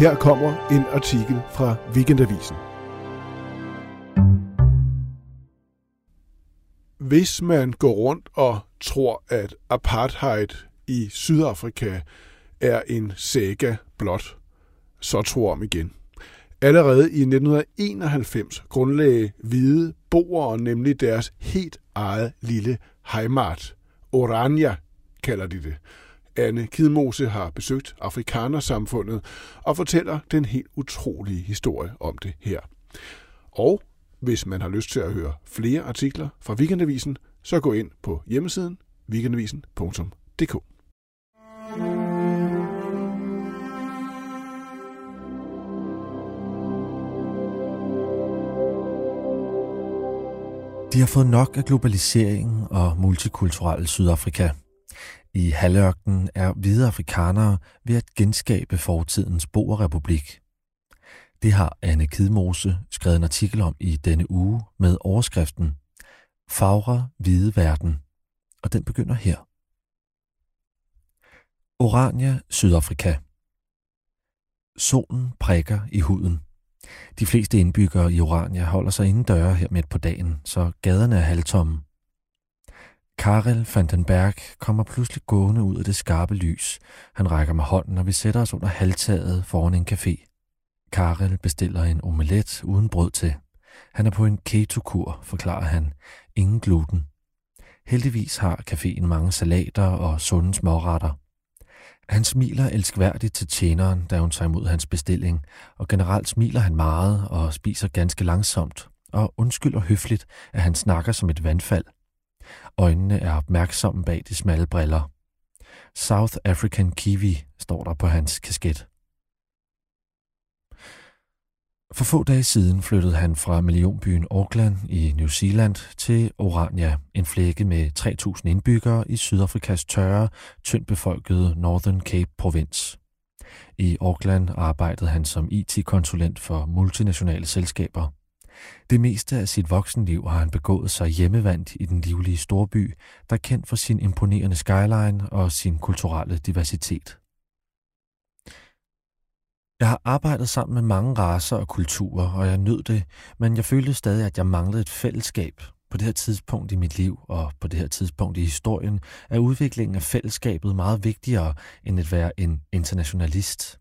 her kommer en artikel fra Weekendavisen. Hvis man går rundt og tror, at apartheid i Sydafrika er en saga blot, så tror om igen. Allerede i 1991 grundlagde hvide boere nemlig deres helt eget lille heimat. Orania kalder de det. Anne Kidmose har besøgt Afrikanersamfundet og fortæller den helt utrolige historie om det her. Og hvis man har lyst til at høre flere artikler fra Weekendavisen, så gå ind på hjemmesiden weekendavisen.dk. De har fået nok af globaliseringen og multikulturelle Sydafrika. I halvørkenen er hvide afrikanere ved at genskabe fortidens Boerrepublik. Det har Anne Kidmose skrevet en artikel om i denne uge med overskriften Fagre hvide verden, og den begynder her. Orania, Sydafrika. Solen prikker i huden. De fleste indbyggere i Orania holder sig inden døre her midt på dagen, så gaderne er halvtomme. Karel van den Berg kommer pludselig gående ud af det skarpe lys. Han rækker med hånden, og vi sætter os under halvtaget foran en café. Karel bestiller en omelet uden brød til. Han er på en keto-kur, forklarer han. Ingen gluten. Heldigvis har caféen mange salater og sunde småretter. Han smiler elskværdigt til tjeneren, da hun tager imod hans bestilling, og generelt smiler han meget og spiser ganske langsomt, og undskylder høfligt, at han snakker som et vandfald. Øjnene er opmærksomme bag de smalle briller. South African Kiwi står der på hans kasket. For få dage siden flyttede han fra millionbyen Auckland i New Zealand til Orania, en flække med 3.000 indbyggere i Sydafrikas tørre, tyndt befolkede Northern Cape provins. I Auckland arbejdede han som IT-konsulent for multinationale selskaber. Det meste af sit voksenliv har han begået sig hjemmevandt i den livlige storby, der er kendt for sin imponerende skyline og sin kulturelle diversitet. Jeg har arbejdet sammen med mange raser og kulturer, og jeg nød det, men jeg følte stadig, at jeg manglede et fællesskab. På det her tidspunkt i mit liv og på det her tidspunkt i historien er udviklingen af fællesskabet meget vigtigere end at være en internationalist,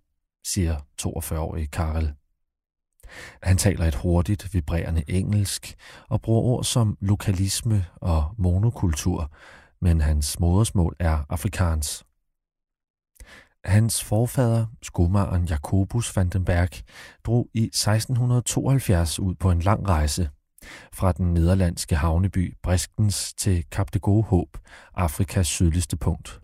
siger 42-årige Karel. Han taler et hurtigt, vibrerende engelsk og bruger ord som lokalisme og monokultur, men hans modersmål er afrikaans. Hans forfader, skomageren Jacobus van den Berg, drog i 1672 ud på en lang rejse fra den nederlandske havneby Briskens til Kap det Gode Håb, Afrikas sydligste punkt.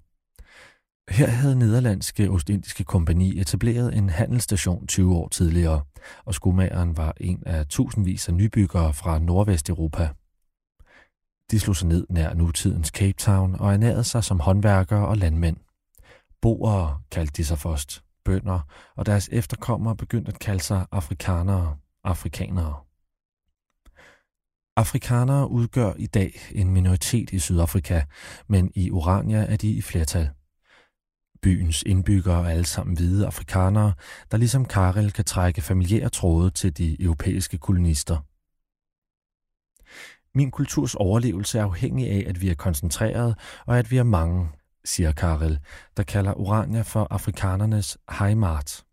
Her havde Nederlandske Ostindiske Kompani etableret en handelsstation 20 år tidligere, og skomageren var en af tusindvis af nybyggere fra Nordvesteuropa. De slog sig ned nær nutidens Cape Town og ernærede sig som håndværkere og landmænd. Boere kaldte de sig først, bønder, og deres efterkommere begyndte at kalde sig afrikanere, afrikanere. Afrikanere udgør i dag en minoritet i Sydafrika, men i Orania er de i flertal. Byens indbyggere er alle sammen hvide afrikanere, der ligesom Karel kan trække familiære tråde til de europæiske kolonister. Min kulturs overlevelse er afhængig af, at vi er koncentreret og at vi er mange, siger Karel, der kalder Orania for afrikanernes heimat.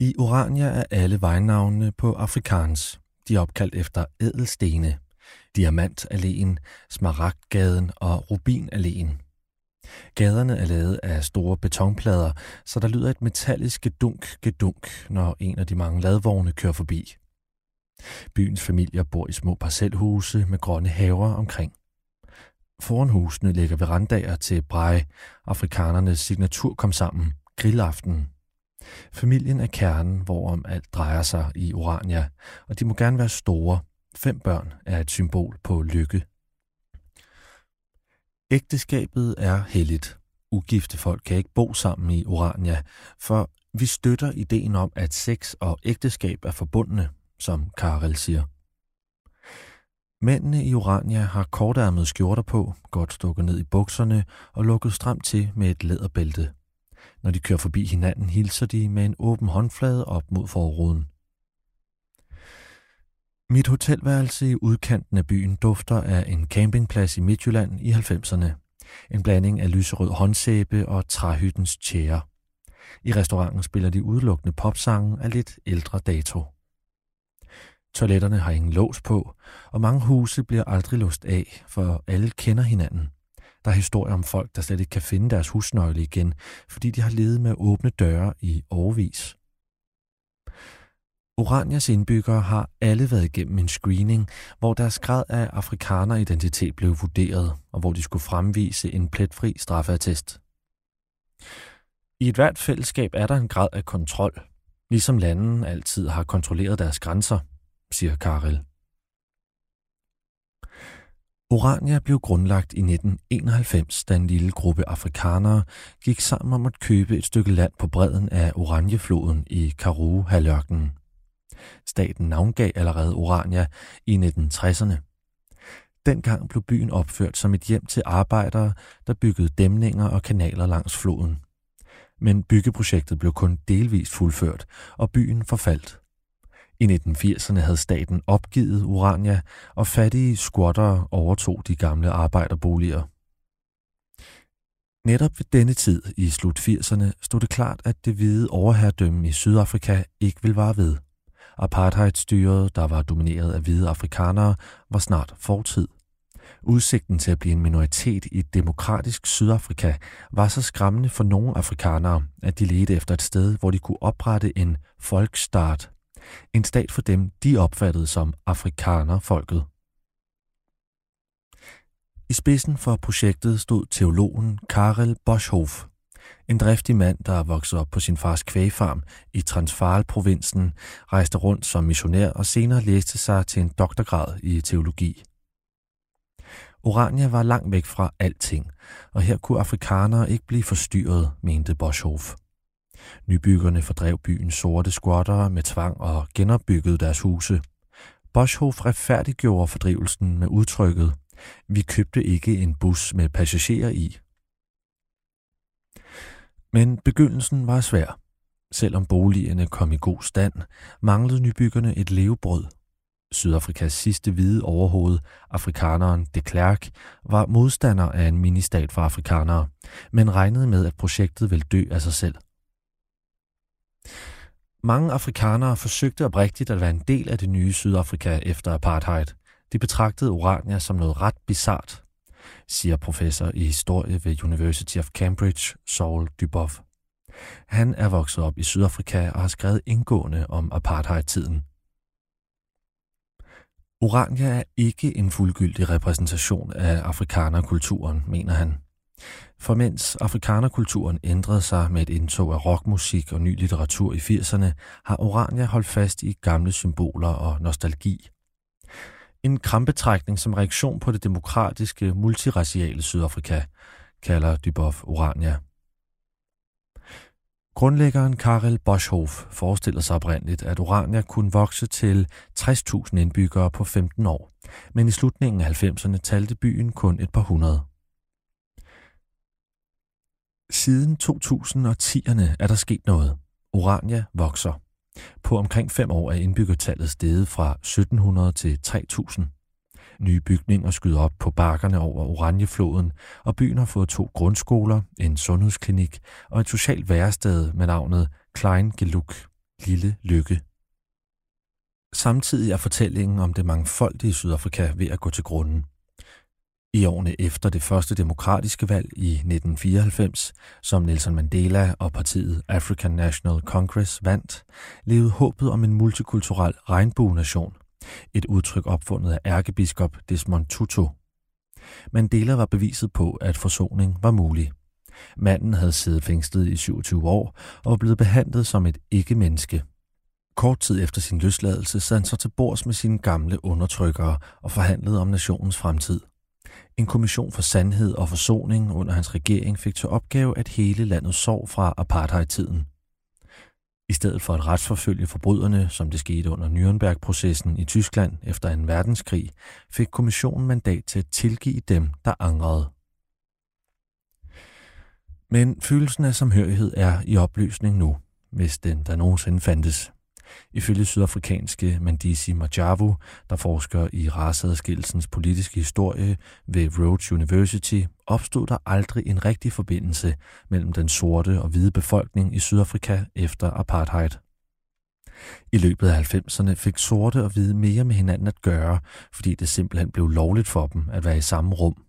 I Orania er alle vejnavnene på afrikans. De er opkaldt efter ædelstene, Diamantalléen, Smaragdgaden og Rubinalléen. Gaderne er lavet af store betonplader, så der lyder et metallisk gedunk gedunk, når en af de mange ladvogne kører forbi. Byens familier bor i små parcelhuse med grønne haver omkring. Foran husene ligger verandaer til brej, afrikanernes signatur kom sammen, grillaften. Familien er kernen, hvorom alt drejer sig i Orania, og de må gerne være store. Fem børn er et symbol på lykke. Ægteskabet er helligt. Ugifte folk kan ikke bo sammen i Orania, for vi støtter ideen om, at sex og ægteskab er forbundne, som Karel siger. Mændene i Orania har kortærmede skjorter på, godt stukket ned i bukserne og lukket stramt til med et læderbælte. Når de kører forbi hinanden, hilser de med en åben håndflade op mod forruden. Mit hotelværelse i udkanten af byen dufter af en campingplads i Midtjylland i 90'erne. En blanding af lyserød håndsæbe og træhyttens tjære. I restauranten spiller de udelukkende popsange af lidt ældre dato. Toiletterne har ingen lås på, og mange huse bliver aldrig låst af, for alle kender hinanden. Der er historier om folk, der slet ikke kan finde deres husnøgle igen, fordi de har levet med åbne døre i årvis. Oranias indbyggere har alle været igennem en screening, hvor deres grad af afrikaneridentitet blev vurderet, og hvor de skulle fremvise en pletfri straffeattest. I et hvert fællesskab er der en grad af kontrol, ligesom landene altid har kontrolleret deres grænser, siger Karel. Orania blev grundlagt i 1991, da en lille gruppe afrikanere gik sammen om at købe et stykke land på bredden af Oranjefloden i Karoo-halvørkenen. Staten navngav allerede Orania i 1960'erne. Dengang blev byen opført som et hjem til arbejdere, der byggede dæmninger og kanaler langs floden. Men byggeprojektet blev kun delvist fuldført, og byen forfaldt. I 1980'erne havde staten opgivet Urania, og fattige squattere overtog de gamle arbejderboliger. Netop ved denne tid i slut 80'erne stod det klart, at det hvide overherredømme i Sydafrika ikke ville vare ved. Apartheidstyret, der var domineret af hvide afrikanere, var snart fortid. Udsigten til at blive en minoritet i et demokratisk Sydafrika var så skræmmende for nogle afrikanere, at de ledte efter et sted, hvor de kunne oprette en folkstart. en stat for dem, de opfattede som afrikanerfolket. I spidsen for projektet stod teologen Karel Boschhoff, en driftig mand, der voksede op på sin fars kvægfarm i Transvaal-provinsen, rejste rundt som missionær og senere læste sig til en doktorgrad i teologi. Orania var langt væk fra alting, og her kunne afrikanere ikke blive forstyrret, mente Boschhoff. Nybyggerne fordrev byens sorte squattere med tvang og genopbyggede deres huse. Boschhoff retfærdiggjorde fordrivelsen med udtrykket, vi købte ikke en bus med passagerer i. Men begyndelsen var svær. Selvom boligerne kom i god stand, manglede nybyggerne et levebrød. Sydafrikas sidste hvide overhoved, afrikaneren de Klerk, var modstander af en ministat for afrikanere, men regnede med, at projektet ville dø af sig selv. Mange afrikanere forsøgte oprigtigt at være en del af det nye Sydafrika efter apartheid. De betragtede Orania som noget ret bizart, siger professor i historie ved University of Cambridge, Saul Duboff. Han er vokset op i Sydafrika og har skrevet indgående om apartheid-tiden. Orania er ikke en fuldgyldig repræsentation af afrikanerkulturen, mener han. For mens afrikanerkulturen ændrede sig med et indtog af rockmusik og ny litteratur i 80'erne, har Orania holdt fast i gamle symboler og nostalgi. En krampetrækning som reaktion på det demokratiske, multiraciale Sydafrika, kalder Duboff Orania. Grundlæggeren Karel Boschhoff forestiller sig oprindeligt, at Orania kunne vokse til 60.000 indbyggere på 15 år, men i slutningen af 90'erne talte byen kun et par hundrede. Siden 2010'erne er der sket noget. Orania vokser. På omkring fem år er indbyggertallet steget fra 1700 til 3000. Nye bygninger skyder op på bakkerne over Oranjefloden, og byen har fået to grundskoler, en sundhedsklinik og et socialt værested med navnet Klein Geluk, Lille Lykke. Samtidig er fortællingen om det mangfoldige Sydafrika ved at gå til grunden. I årene efter det første demokratiske valg i 1994, som Nelson Mandela og partiet African National Congress vandt, levede håbet om en multikulturel regnbuenation, et udtryk opfundet af ærkebiskop Desmond Tutu. Mandela var beviset på, at forsoning var mulig. Manden havde siddet fængslet i 27 år og var blevet behandlet som et ikke-menneske. Kort tid efter sin løsladelse sad han så til bords med sine gamle undertrykkere og forhandlede om nationens fremtid – en kommission for sandhed og forsoning under hans regering fik til opgave at hele landet sorg fra apartheid-tiden. I stedet for at retsforfølge forbryderne, som det skete under Nürnberg-processen i Tyskland efter en verdenskrig, fik kommissionen mandat til at tilgive dem, der angrede. Men følelsen af samhørighed er i opløsning nu, hvis den der nogensinde fandtes. Ifølge sydafrikanske Mandisi Majavu, der forsker i raceadskillelsens politiske historie ved Rhodes University, opstod der aldrig en rigtig forbindelse mellem den sorte og hvide befolkning i Sydafrika efter apartheid. I løbet af 90'erne fik sorte og hvide mere med hinanden at gøre, fordi det simpelthen blev lovligt for dem at være i samme rum.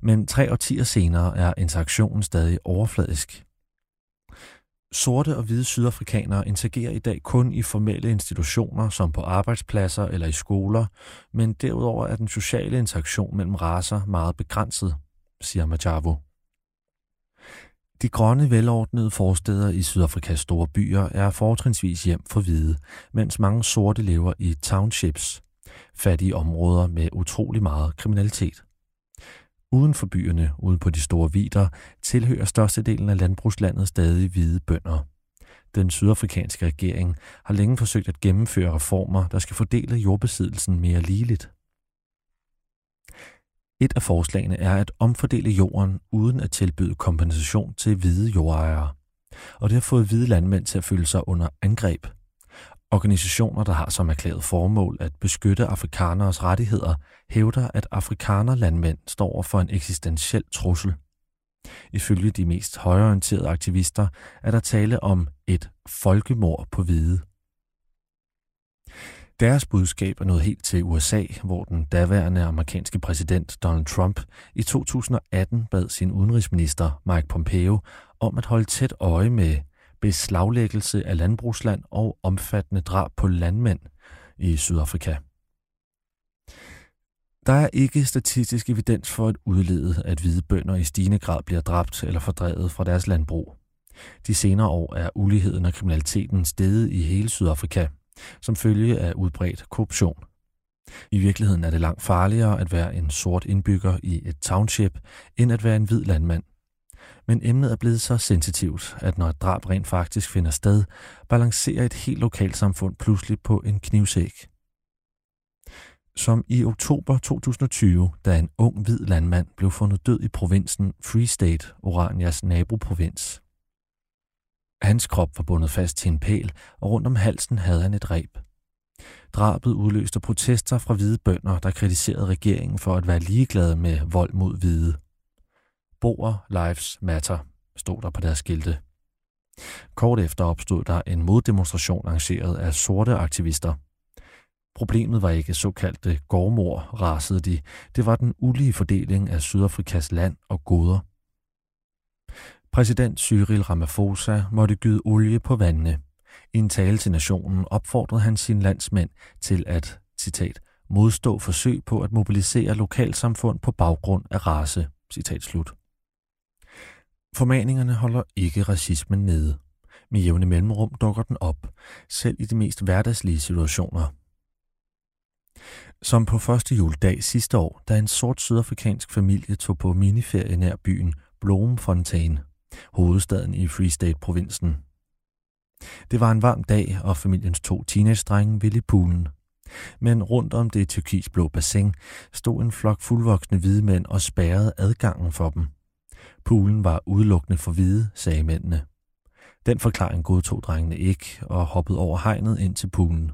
Men tre årtier senere er interaktionen stadig overfladisk. Sorte og hvide sydafrikanere interagerer i dag kun i formelle institutioner, som på arbejdspladser eller i skoler, men derudover er den sociale interaktion mellem raser meget begrænset, siger Majavo. De grønne, velordnede forsteder i Sydafrikas store byer er fortrinsvis hjem for hvide, mens mange sorte lever i townships, fattige områder med utrolig meget kriminalitet. Uden for byerne, ude på de store vider, tilhører størstedelen af landbrugslandet stadig hvide bønder. Den sydafrikanske regering har længe forsøgt at gennemføre reformer, der skal fordele jordbesiddelsen mere ligeligt. Et af forslagene er at omfordele jorden uden at tilbyde kompensation til hvide jordejere. Og det har fået hvide landmænd til at føle sig under angreb – Organisationer, der har som erklæret formål at beskytte afrikaneres rettigheder, hævder, at afrikanerlandmænd står for en eksistentiel trussel. Ifølge de mest højorienterede aktivister er der tale om et folkemord på hvide. Deres budskab er nået helt til USA, hvor den daværende amerikanske præsident Donald Trump i 2018 bad sin udenrigsminister Mike Pompeo om at holde tæt øje med beslaglæggelse af landbrugsland og omfattende drab på landmænd i Sydafrika. Der er ikke statistisk evidens for at udlede, at hvide bønder i stigende grad bliver dræbt eller fordrevet fra deres landbrug. De senere år er uligheden og kriminaliteten steget i hele Sydafrika, som følge af udbredt korruption. I virkeligheden er det langt farligere at være en sort indbygger i et township, end at være en hvid landmand – men emnet er blevet så sensitivt, at når et drab rent faktisk finder sted, balancerer et helt lokalsamfund pludselig på en knivsæk. Som i oktober 2020, da en ung hvid landmand blev fundet død i provinsen Free State, Oranias naboprovins. Hans krop var bundet fast til en pæl, og rundt om halsen havde han et reb. Drabet udløste protester fra hvide bønder, der kritiserede regeringen for at være ligeglade med vold mod hvide. Boer Lives Matter, stod der på deres skilte. Kort efter opstod der en moddemonstration arrangeret af sorte aktivister. Problemet var ikke såkaldte gårdmor, rasede de. Det var den ulige fordeling af Sydafrikas land og goder. Præsident Cyril Ramaphosa måtte gyde olie på vandene. I en tale til nationen opfordrede han sine landsmænd til at, citat, modstå forsøg på at mobilisere lokalsamfund på baggrund af race, citat slut. Formaningerne holder ikke racismen nede. Med jævne mellemrum dukker den op, selv i de mest hverdagslige situationer. Som på første juledag sidste år, da en sort sydafrikansk familie tog på miniferie nær byen Bloemfontein, hovedstaden i Free State-provinsen. Det var en varm dag, og familiens to teenage-drenge ville i poolen. Men rundt om det turkisblå bassin stod en flok fuldvoksne hvide mænd og spærrede adgangen for dem – Poolen var udelukkende for hvide, sagde mændene. Den forklaring godtog drengene ikke og hoppede over hegnet ind til poolen.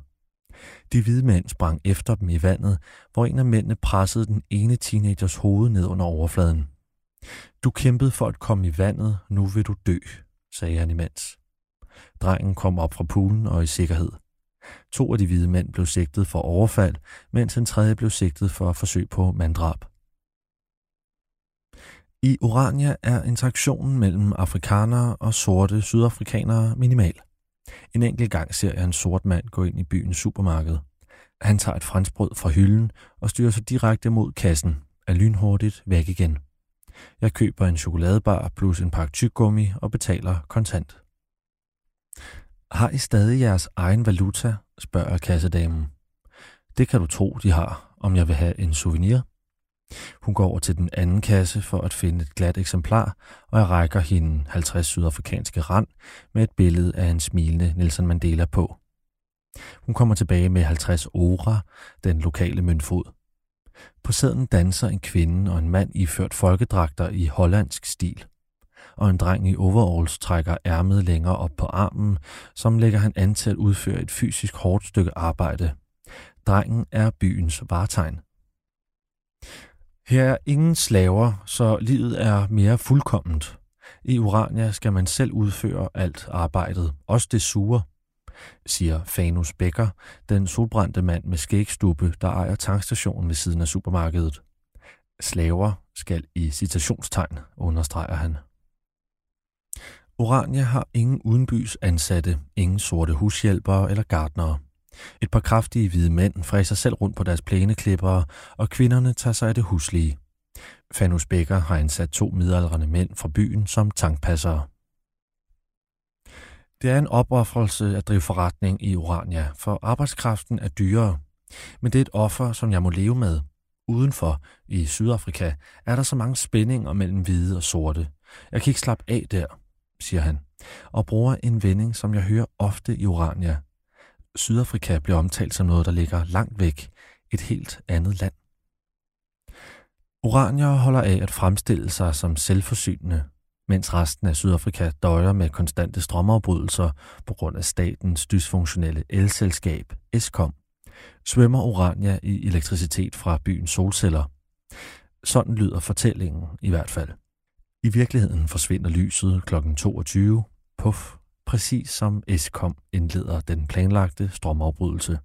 De hvide mænd sprang efter dem i vandet, hvor en af mændene pressede den ene teenagers hoved ned under overfladen. Du kæmpede for at komme i vandet, nu vil du dø, sagde han imens. Drengen kom op fra poolen og i sikkerhed. To af de hvide mænd blev sigtet for overfald, mens en tredje blev sigtet for forsøg på manddrab. I Orania er interaktionen mellem afrikanere og sorte sydafrikanere minimal. En enkelt gang ser jeg en sort mand gå ind i byens supermarked. Han tager et franskbrød fra hylden og styrer sig direkte mod kassen, er lynhurtigt væk igen. Jeg køber en chokoladebar plus en pakke tyggegummi og betaler kontant. Har I stadig jeres egen valuta? spørger kassedamen. Det kan du tro, de har, om jeg vil have en souvenir. Hun går over til den anden kasse for at finde et glat eksemplar, og jeg rækker hende 50 sydafrikanske rand med et billede af en smilende Nelson Mandela på. Hun kommer tilbage med 50 ora, den lokale møntfod. På sæden danser en kvinde og en mand iført folkedragter i hollandsk stil. og en dreng i overalls trækker ærmet længere op på armen, som lægger han an til at udføre et fysisk hårdt stykke arbejde. Drengen er byens vartegn. Her er ingen slaver, så livet er mere fuldkomment. I Urania skal man selv udføre alt arbejdet, også det sure, siger Fanus Becker, den solbrændte mand med skægstube, der ejer tankstationen ved siden af supermarkedet. Slaver skal i citationstegn, understreger han. Urania har ingen udenbys ansatte, ingen sorte hushjælpere eller gardnere. Et par kraftige hvide mænd fræser selv rundt på deres plæneklippere, og kvinderne tager sig af det huslige. Fanus Becker har ansat to midaldrende mænd fra byen som tankpassere. Det er en opoffrelse at drive forretning i Urania, for arbejdskraften er dyrere. Men det er et offer, som jeg må leve med. Udenfor, i Sydafrika, er der så mange spændinger mellem hvide og sorte. Jeg kan ikke slappe af der, siger han, og bruger en vending, som jeg hører ofte i Urania. Sydafrika bliver omtalt som noget, der ligger langt væk, et helt andet land. Oranier holder af at fremstille sig som selvforsynende, mens resten af Sydafrika døjer med konstante strømafbrydelser på grund af statens dysfunktionelle elselskab, Eskom, svømmer Orania i elektricitet fra byens solceller. Sådan lyder fortællingen i hvert fald. I virkeligheden forsvinder lyset kl. 22, puff, præcis som Eskom indleder den planlagte strømafbrydelse.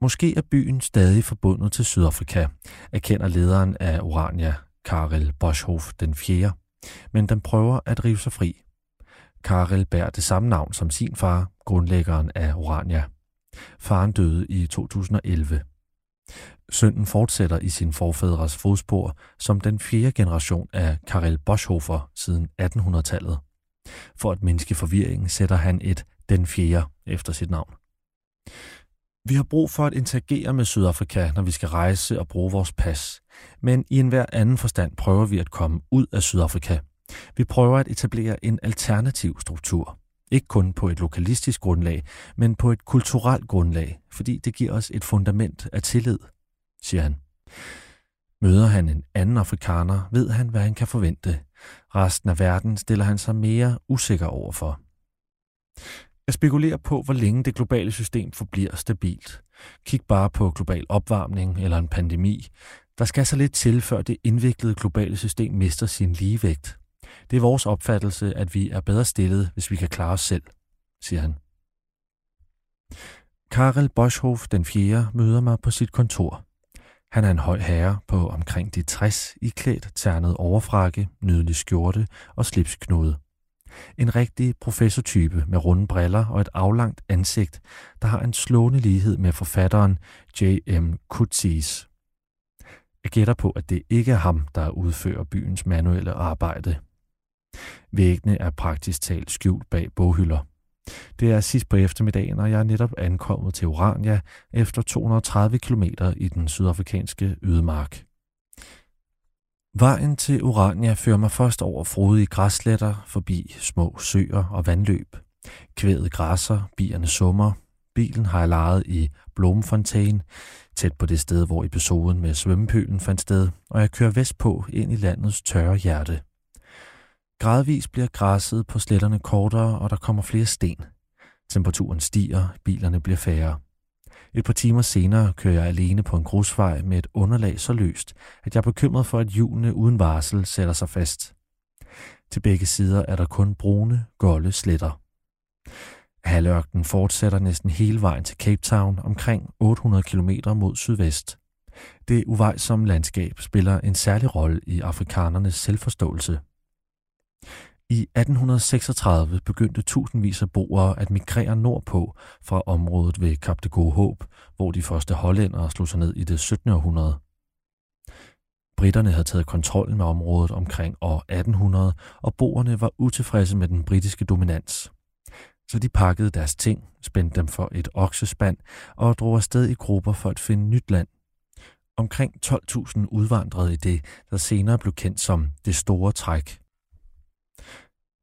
Måske er byen stadig forbundet til Sydafrika, erkender lederen af Orania, Karel Boschhoff den 4., men den prøver at rive sig fri. Karel bærer det samme navn som sin far, grundlæggeren af Orania. Faren døde i 2011. Sønnen fortsætter i sin forfædres fodspor som den fjerde generation af Karel Boschhofer siden 1800-tallet. For at mindske forvirringen sætter han et den fjerde efter sit navn. Vi har brug for at interagere med Sydafrika, når vi skal rejse og bruge vores pas. Men i enhver anden forstand prøver vi at komme ud af Sydafrika. Vi prøver at etablere en alternativ struktur. Ikke kun på et lokalistisk grundlag, men på et kulturelt grundlag, fordi det giver os et fundament af tillid, siger han. Møder han en anden afrikaner, ved han, hvad han kan forvente. Resten af verden stiller han sig mere usikker overfor. Jeg spekulerer på, hvor længe det globale system forbliver stabilt. Kig bare på global opvarmning eller en pandemi. Der skal så lidt til, før det indviklede globale system mister sin ligevægt. Det er vores opfattelse, at vi er bedre stillet, hvis vi kan klare os selv, siger han. Karel Boschhoff den 4. møder mig på sit kontor. Han er en høj herre på omkring de 60 i klædt ternet overfrakke, nydelig skjorte og slipsknude. En rigtig professortype med runde briller og et aflangt ansigt, der har en slående lighed med forfatteren J.M. Coetzee. Jeg gætter på, at det ikke er ham, der udfører byens manuelle arbejde. Væggene er praktisk talt skjult bag boghylder. Det er sidst på eftermiddagen, og jeg er netop ankommet til Orania efter 230 km i den sydafrikanske ydemark. Vejen til Orania fører mig først over frodige græsletter, forbi små søer og vandløb. Kvædet græsser, bierne summer. Bilen har jeg lejet i Blomfontein, tæt på det sted, hvor episoden med svømmepølen fandt sted, og jeg kører vestpå ind i landets tørre hjerte. Gradvis bliver græsset på sletterne kortere, og der kommer flere sten. Temperaturen stiger, bilerne bliver færre. Et par timer senere kører jeg alene på en grusvej med et underlag så løst, at jeg er bekymret for, at hjulene uden varsel sætter sig fast. Til begge sider er der kun brune, golde sletter. Halvørken fortsætter næsten hele vejen til Cape Town omkring 800 km mod sydvest. Det uvejsomme landskab spiller en særlig rolle i afrikanernes selvforståelse. I 1836 begyndte tusindvis af boere at migrere nordpå fra området ved Kap de Gode Håb, hvor de første hollændere slog sig ned i det 17. århundrede. Britterne havde taget kontrollen med området omkring år 1800, og boerne var utilfredse med den britiske dominans. Så de pakkede deres ting, spændte dem for et oksespand og drog afsted i grupper for at finde nyt land. Omkring 12.000 udvandrede i det, der senere blev kendt som det store træk.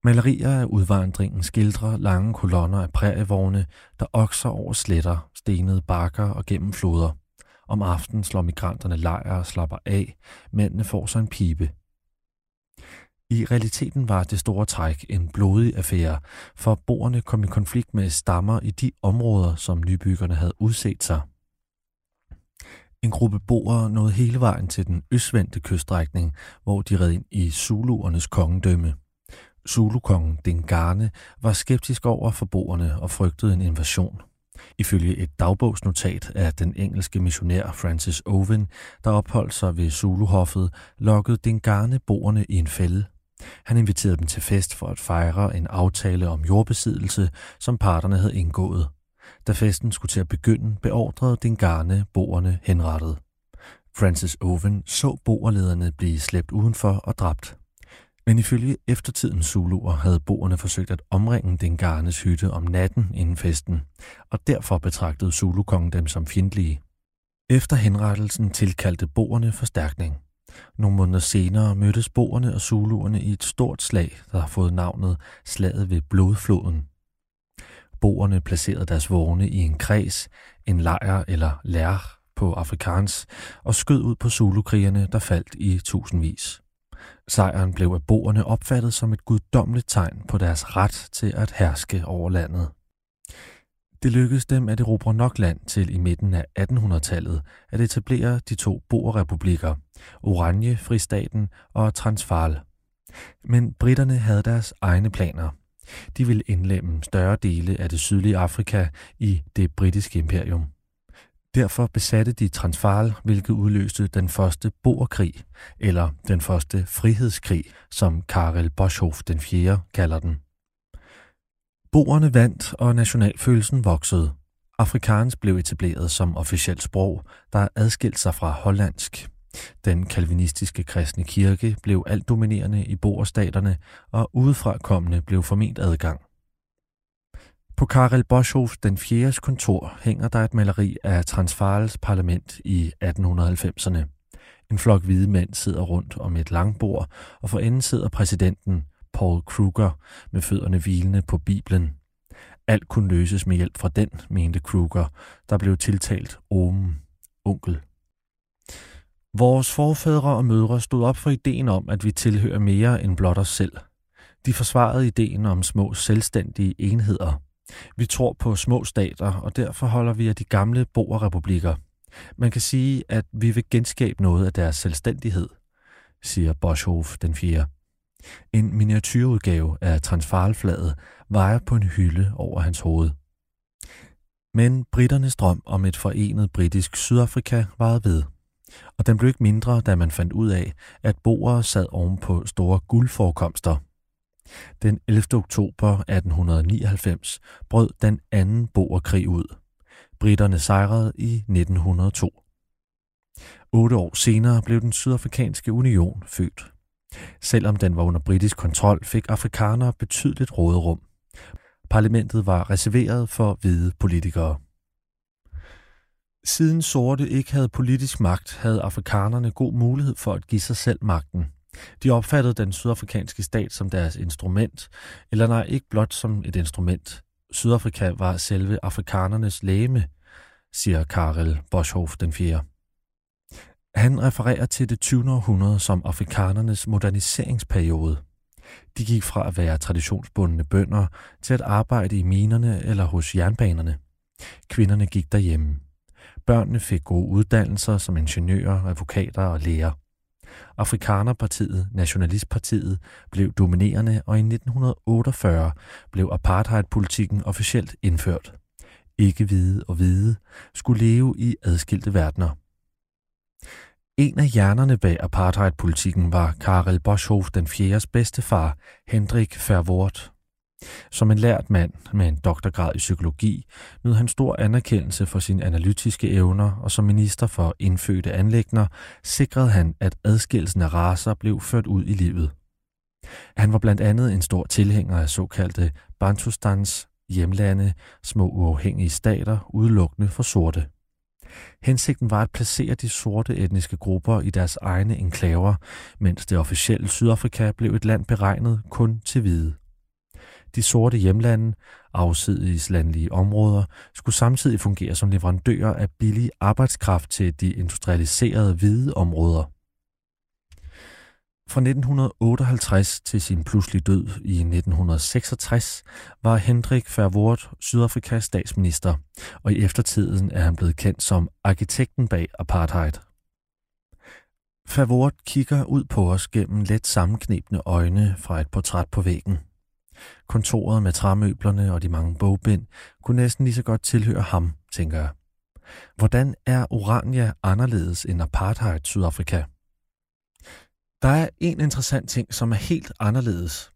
Malerier af udvandringen skildrer lange kolonner af prærievogne, der okser over sletter, stenede bakker og gennem floder. Om aftenen slår migranterne lejr og slapper af, mændene får sig en pibe. I realiteten var det store træk en blodig affære, for boerne kom i konflikt med stammer i de områder, som nybyggerne havde udset sig. En gruppe boere nåede hele vejen til den østvendte kyststrækning, hvor de red ind i Zuluernes kongedømme. Zulu-kongen var skeptisk over for boerne og frygtede en invasion. Ifølge et dagbogsnotat af den engelske missionær Francis Owen, der opholdt sig ved Zuluhoffet, lokkede Dingane boerne i en fælde. Han inviterede dem til fest for at fejre en aftale om jordbesiddelse, som parterne havde indgået. Da festen skulle til at begynde, beordrede Dingane boerne henrettet. Francis Owen så boerlederne blive slæbt udenfor og dræbt. Men ifølge eftertidens Zuluer havde boerne forsøgt at omringe Dengarnes hytte om natten inden festen, og derfor betragtede Zulukongen dem som fjendtlige. Efter henrettelsen tilkaldte boerne forstærkning. Nogle måneder senere mødtes boerne og Zuluerne i et stort slag, der har fået navnet Slaget ved Blodfloden. Boerne placerede deres vogne i en kreds, en lejr eller lær på afrikaans, og skød ud på Zulu-krigerne, der faldt i tusindvis. Sejren blev af boerne opfattet som et guddommeligt tegn på deres ret til at herske over landet. Det lykkedes dem at erobre nok land til i midten af 1800-tallet at etablere de to boerrepublikker, Oranje Fristaten og Transvaal. Men britterne havde deres egne planer. De ville indlemme større dele af det sydlige Afrika i det britiske imperium. Derfor besatte de Transvaal, hvilket udløste den første boerkrig, eller den første frihedskrig, som Karel Boshoff den 4. kalder den. Boerne vandt, og nationalfølelsen voksede. Afrikaans blev etableret som officielt sprog, der adskilte sig fra hollandsk. Den kalvinistiske kristne kirke blev alt dominerende i boerstaterne, og udefrakommende blev forment adgang. På Karel Boschhoff den 4. kontor hænger der et maleri af Transvaals parlament i 1890'erne. En flok hvide mænd sidder rundt om et langbord, og for enden sidder præsidenten, Paul Kruger, med fødderne hvilende på Bibelen. Alt kunne løses med hjælp fra den, mente Kruger, der blev tiltalt Omen, onkel. Vores forfædre og mødre stod op for ideen om, at vi tilhører mere end blot os selv. De forsvarede ideen om små selvstændige enheder – vi tror på små stater, og derfor holder vi af de gamle boerrepublikker. Man kan sige, at vi vil genskabe noget af deres selvstændighed, siger Boschhoff den 4. En miniatyrudgave af Transvaalflaget vejer på en hylde over hans hoved. Men britternes drøm om et forenet britisk Sydafrika varede ved. Og den blev ikke mindre, da man fandt ud af, at boere sad oven på store guldforekomster – den 11. oktober 1899 brød den anden boerkrig ud. Britterne sejrede i 1902. Otte år senere blev den sydafrikanske union født. Selvom den var under britisk kontrol, fik afrikanere betydeligt råderum. Parlamentet var reserveret for hvide politikere. Siden sorte ikke havde politisk magt, havde afrikanerne god mulighed for at give sig selv magten. De opfattede den sydafrikanske stat som deres instrument, eller nej, ikke blot som et instrument. Sydafrika var selve afrikanernes læme, siger Karel Boshoff den 4. Han refererer til det 20. århundrede som afrikanernes moderniseringsperiode. De gik fra at være traditionsbundne bønder til at arbejde i minerne eller hos jernbanerne. Kvinderne gik derhjemme. Børnene fik gode uddannelser som ingeniører, advokater og læger. Afrikanerpartiet, Nationalistpartiet, blev dominerende, og i 1948 blev apartheidpolitikken officielt indført. Ikke hvide og hvide skulle leve i adskilte verdener. En af hjernerne bag apartheidpolitikken var Karel Boshoff den 4. bedstefar, Hendrik Verwoerd. Som en lært mand med en doktorgrad i psykologi nød han stor anerkendelse for sine analytiske evner, og som minister for indfødte anlægner sikrede han, at adskillelsen af raser blev ført ud i livet. Han var blandt andet en stor tilhænger af såkaldte Bantustans hjemlande, små uafhængige stater, udelukkende for sorte. Hensigten var at placere de sorte etniske grupper i deres egne enklaver, mens det officielle Sydafrika blev et land beregnet kun til hvide. De sorte hjemlande, afsides områder, skulle samtidig fungere som leverandører af billig arbejdskraft til de industrialiserede hvide områder. Fra 1958 til sin pludselig død i 1966 var Hendrik Verwoerd Sydafrikas statsminister, og i eftertiden er han blevet kendt som arkitekten bag apartheid. Verwoerd kigger ud på os gennem let sammenknebne øjne fra et portræt på væggen. Kontoret med træmøblerne og de mange bogbind kunne næsten lige så godt tilhøre ham, tænker jeg. Hvordan er Orania anderledes end apartheid Sydafrika? Der er en interessant ting, som er helt anderledes.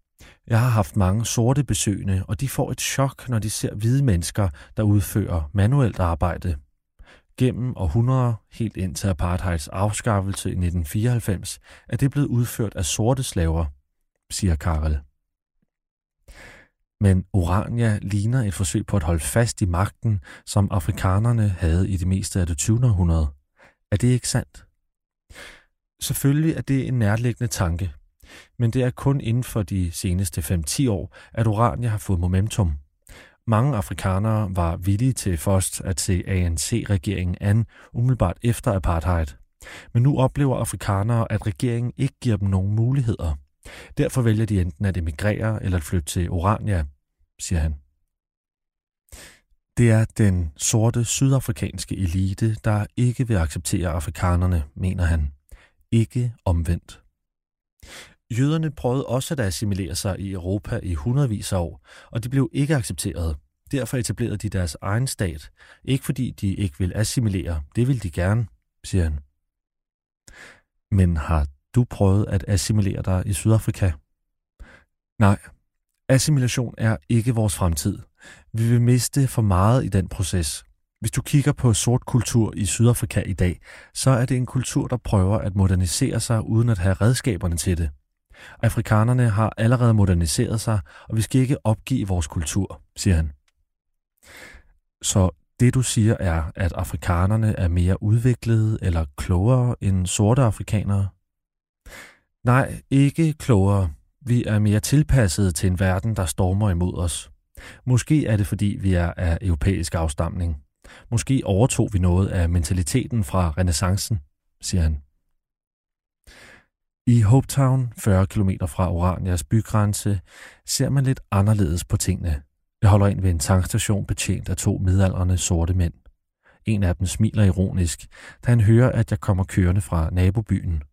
Jeg har haft mange sorte besøgende, og de får et chok, når de ser hvide mennesker, der udfører manuelt arbejde. Gennem århundreder, helt ind til apartheids afskaffelse i 1994, er det blevet udført af sorte slaver, siger Karel. Men Orania ligner et forsøg på at holde fast i magten, som afrikanerne havde i det meste af det 20. århundrede. Er det ikke sandt? Selvfølgelig er det en nærliggende tanke, men det er kun inden for de seneste 5-10 år, at Orania har fået momentum. Mange afrikanere var villige til først at se ANC-regeringen an umiddelbart efter apartheid. Men nu oplever afrikanere, at regeringen ikke giver dem nogen muligheder. Derfor vælger de enten at emigrere eller at flytte til Orania, siger han. Det er den sorte sydafrikanske elite, der ikke vil acceptere afrikanerne, mener han ikke omvendt. Jøderne prøvede også at assimilere sig i Europa i hundredvis af år, og de blev ikke accepteret. Derfor etablerede de deres egen stat, ikke fordi de ikke vil assimilere, det vil de gerne, siger han. Men har du prøvet at assimilere dig i Sydafrika? Nej, assimilation er ikke vores fremtid. Vi vil miste for meget i den proces, hvis du kigger på sort kultur i Sydafrika i dag, så er det en kultur, der prøver at modernisere sig uden at have redskaberne til det. Afrikanerne har allerede moderniseret sig, og vi skal ikke opgive vores kultur, siger han. Så det du siger er, at afrikanerne er mere udviklede eller klogere end sorte afrikanere? Nej, ikke klogere. Vi er mere tilpasset til en verden, der stormer imod os. Måske er det, fordi vi er af europæisk afstamning. Måske overtog vi noget af mentaliteten fra renaissancen, siger han. I Hopetown, 40 km fra Oranias bygrænse, ser man lidt anderledes på tingene. Jeg holder ind ved en tankstation betjent af to midaldrende sorte mænd. En af dem smiler ironisk, da han hører, at jeg kommer kørende fra nabobyen.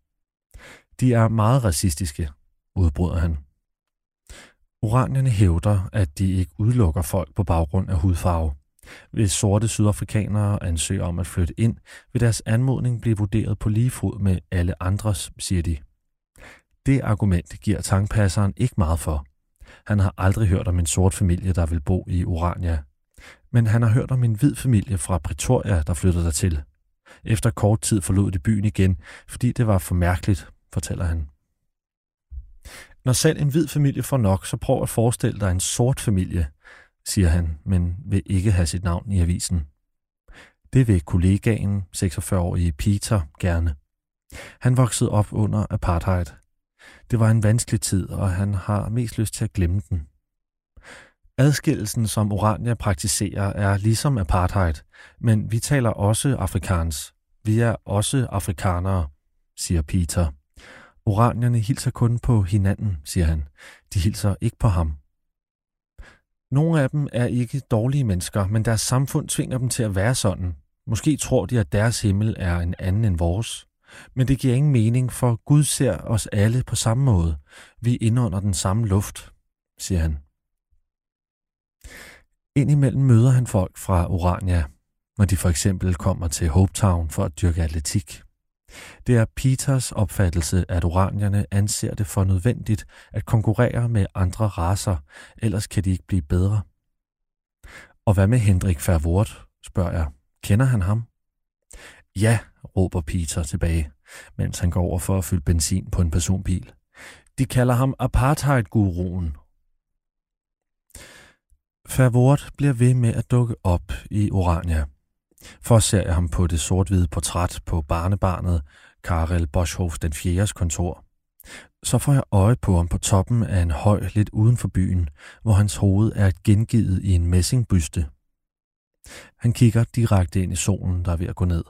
De er meget racistiske, udbryder han. Oranierne hævder, at de ikke udelukker folk på baggrund af hudfarve. Hvis sorte sydafrikanere ansøger om at flytte ind, vil deres anmodning blive vurderet på lige fod med alle andres, siger de. Det argument giver tankpasseren ikke meget for. Han har aldrig hørt om en sort familie, der vil bo i Orania. Men han har hørt om en hvid familie fra Pretoria, der flyttede dertil. Efter kort tid forlod de byen igen, fordi det var for mærkeligt, fortæller han. Når selv en hvid familie får nok, så prøv at forestille dig en sort familie, siger han, men vil ikke have sit navn i avisen. Det vil kollegaen, 46-årige Peter, gerne. Han voksede op under apartheid. Det var en vanskelig tid, og han har mest lyst til at glemme den. Adskillelsen, som Orania praktiserer, er ligesom apartheid, men vi taler også afrikaans. Vi er også afrikanere, siger Peter. Oranierne hilser kun på hinanden, siger han. De hilser ikke på ham. Nogle af dem er ikke dårlige mennesker, men deres samfund tvinger dem til at være sådan. Måske tror de, at deres himmel er en anden end vores. Men det giver ingen mening, for Gud ser os alle på samme måde. Vi indånder den samme luft, siger han. Indimellem møder han folk fra Orania, når de for eksempel kommer til Hopetown for at dyrke atletik. Det er Peters opfattelse, at oranierne anser det for nødvendigt at konkurrere med andre raser, ellers kan de ikke blive bedre. Og hvad med Hendrik Verwoerd, spørger jeg. Kender han ham? Ja, råber Peter tilbage, mens han går over for at fylde benzin på en personbil. De kalder ham apartheid-guruen. Verwoerd bliver ved med at dukke op i Orania. For ser jeg ham på det sort-hvide portræt på barnebarnet Karel Boschhoff den 4. kontor. Så får jeg øje på ham på toppen af en høj lidt uden for byen, hvor hans hoved er gengivet i en messingbyste. Han kigger direkte ind i solen, der er ved at gå ned.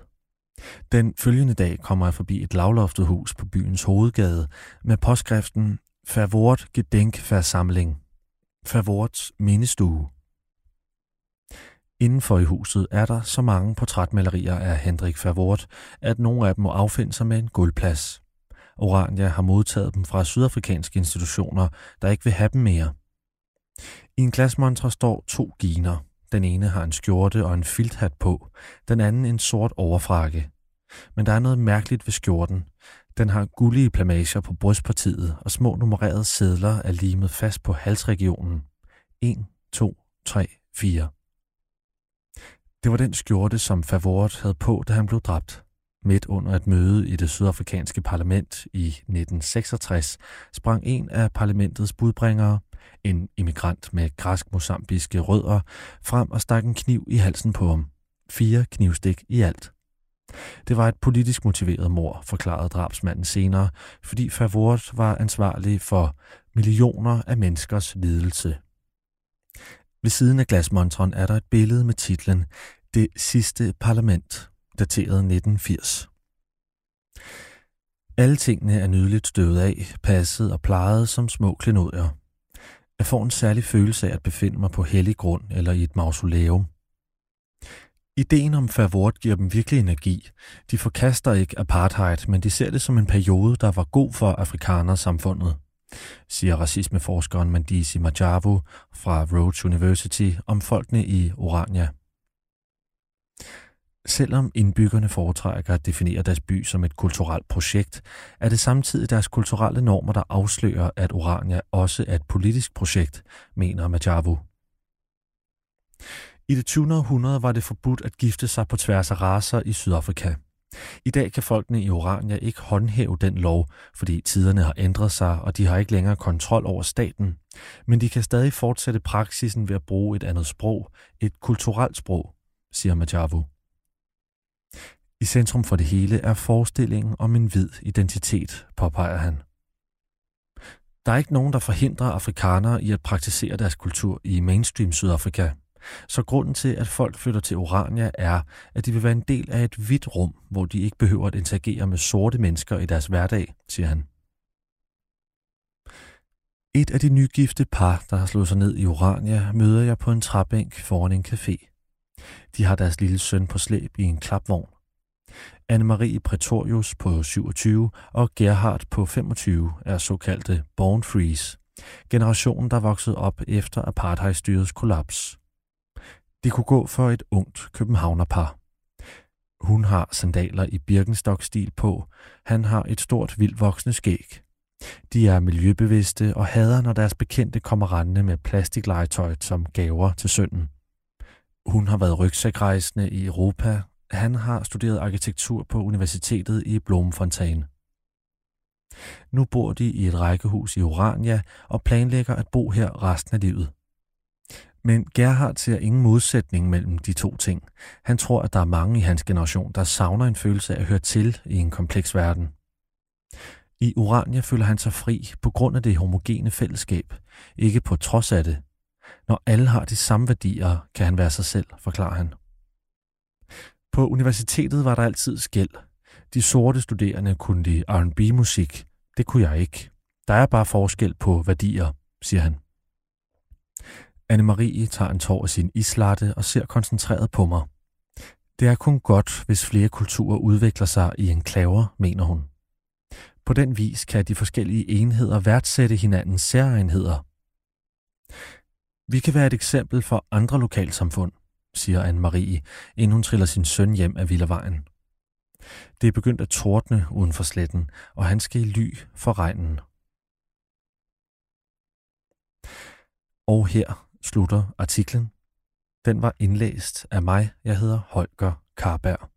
Den følgende dag kommer jeg forbi et lavloftet hus på byens hovedgade med påskriften Favort Gedenkversamling. Favorts mindestue. Indenfor i huset er der så mange portrætmalerier af Hendrik Favort, at nogle af dem må affinde sig med en guldplads. Orania har modtaget dem fra sydafrikanske institutioner, der ikke vil have dem mere. I en glasmontre står to giner. Den ene har en skjorte og en filthat på, den anden en sort overfrakke. Men der er noget mærkeligt ved skjorten. Den har gullige plamager på brystpartiet, og små nummererede sædler er limet fast på halsregionen. 1, 2, 3, 4. Det var den skjorte, som Favort havde på, da han blev dræbt. Midt under et møde i det sydafrikanske parlament i 1966 sprang en af parlamentets budbringere, en immigrant med græsk-mosambiske rødder, frem og stak en kniv i halsen på ham. Fire knivstik i alt. Det var et politisk motiveret mor, forklarede drabsmanden senere, fordi Favort var ansvarlig for millioner af menneskers lidelse. Ved siden af glasmontren er der et billede med titlen det sidste parlament, dateret 1980. Alle tingene er nydeligt støvet af, passet og plejet som små klenodier. Jeg får en særlig følelse af at befinde mig på hellig grund eller i et mausoleum. Ideen om favort giver dem virkelig energi. De forkaster ikke apartheid, men de ser det som en periode, der var god for afrikanersamfundet, siger racismeforskeren Mandisi Majavu fra Rhodes University om folkene i Orania. Selvom indbyggerne foretrækker at definere deres by som et kulturelt projekt, er det samtidig deres kulturelle normer, der afslører, at Orania også er et politisk projekt, mener Majavu. I det 20. århundrede var det forbudt at gifte sig på tværs af raser i Sydafrika. I dag kan folkene i Orania ikke håndhæve den lov, fordi tiderne har ændret sig, og de har ikke længere kontrol over staten. Men de kan stadig fortsætte praksisen ved at bruge et andet sprog, et kulturelt sprog, siger Majavu. I centrum for det hele er forestillingen om en hvid identitet, påpeger han. Der er ikke nogen, der forhindrer afrikanere i at praktisere deres kultur i mainstream Sydafrika. Så grunden til, at folk flytter til Orania, er, at de vil være en del af et hvidt rum, hvor de ikke behøver at interagere med sorte mennesker i deres hverdag, siger han. Et af de nygifte par, der har slået sig ned i Orania, møder jeg på en træbænk foran en café. De har deres lille søn på slæb i en klapvogn. Anne-Marie Pretorius på 27 og Gerhard på 25 er såkaldte Born Freeze, generationen, der voksede op efter apartheidstyrets kollaps. De kunne gå for et ungt københavnerpar. Hun har sandaler i Birkenstock-stil på. Han har et stort vildvoksende skæg. De er miljøbevidste og hader, når deres bekendte kommer rendende med plastiklegetøj som gaver til sønnen. Hun har været rygsækrejsende i Europa. Han har studeret arkitektur på universitetet i Bloemfontein. Nu bor de i et rækkehus i Orania og planlægger at bo her resten af livet. Men Gerhard ser ingen modsætning mellem de to ting. Han tror, at der er mange i hans generation, der savner en følelse af at høre til i en kompleks verden. I Urania føler han sig fri på grund af det homogene fællesskab, ikke på trods af det. Når alle har de samme værdier, kan han være sig selv, forklarer han. På universitetet var der altid skæld. De sorte studerende kunne lide R&B-musik. Det kunne jeg ikke. Der er bare forskel på værdier, siger han. Anne-Marie tager en tår af sin islatte og ser koncentreret på mig. Det er kun godt, hvis flere kulturer udvikler sig i en klaver, mener hun. På den vis kan de forskellige enheder værdsætte hinandens særegenheder. Vi kan være et eksempel for andre lokalsamfund, siger Anne-Marie, inden hun triller sin søn hjem af Villavejen. Det er begyndt at tordne uden for sletten, og han skal i ly for regnen. Og her slutter artiklen. Den var indlæst af mig. Jeg hedder Holger Karberg.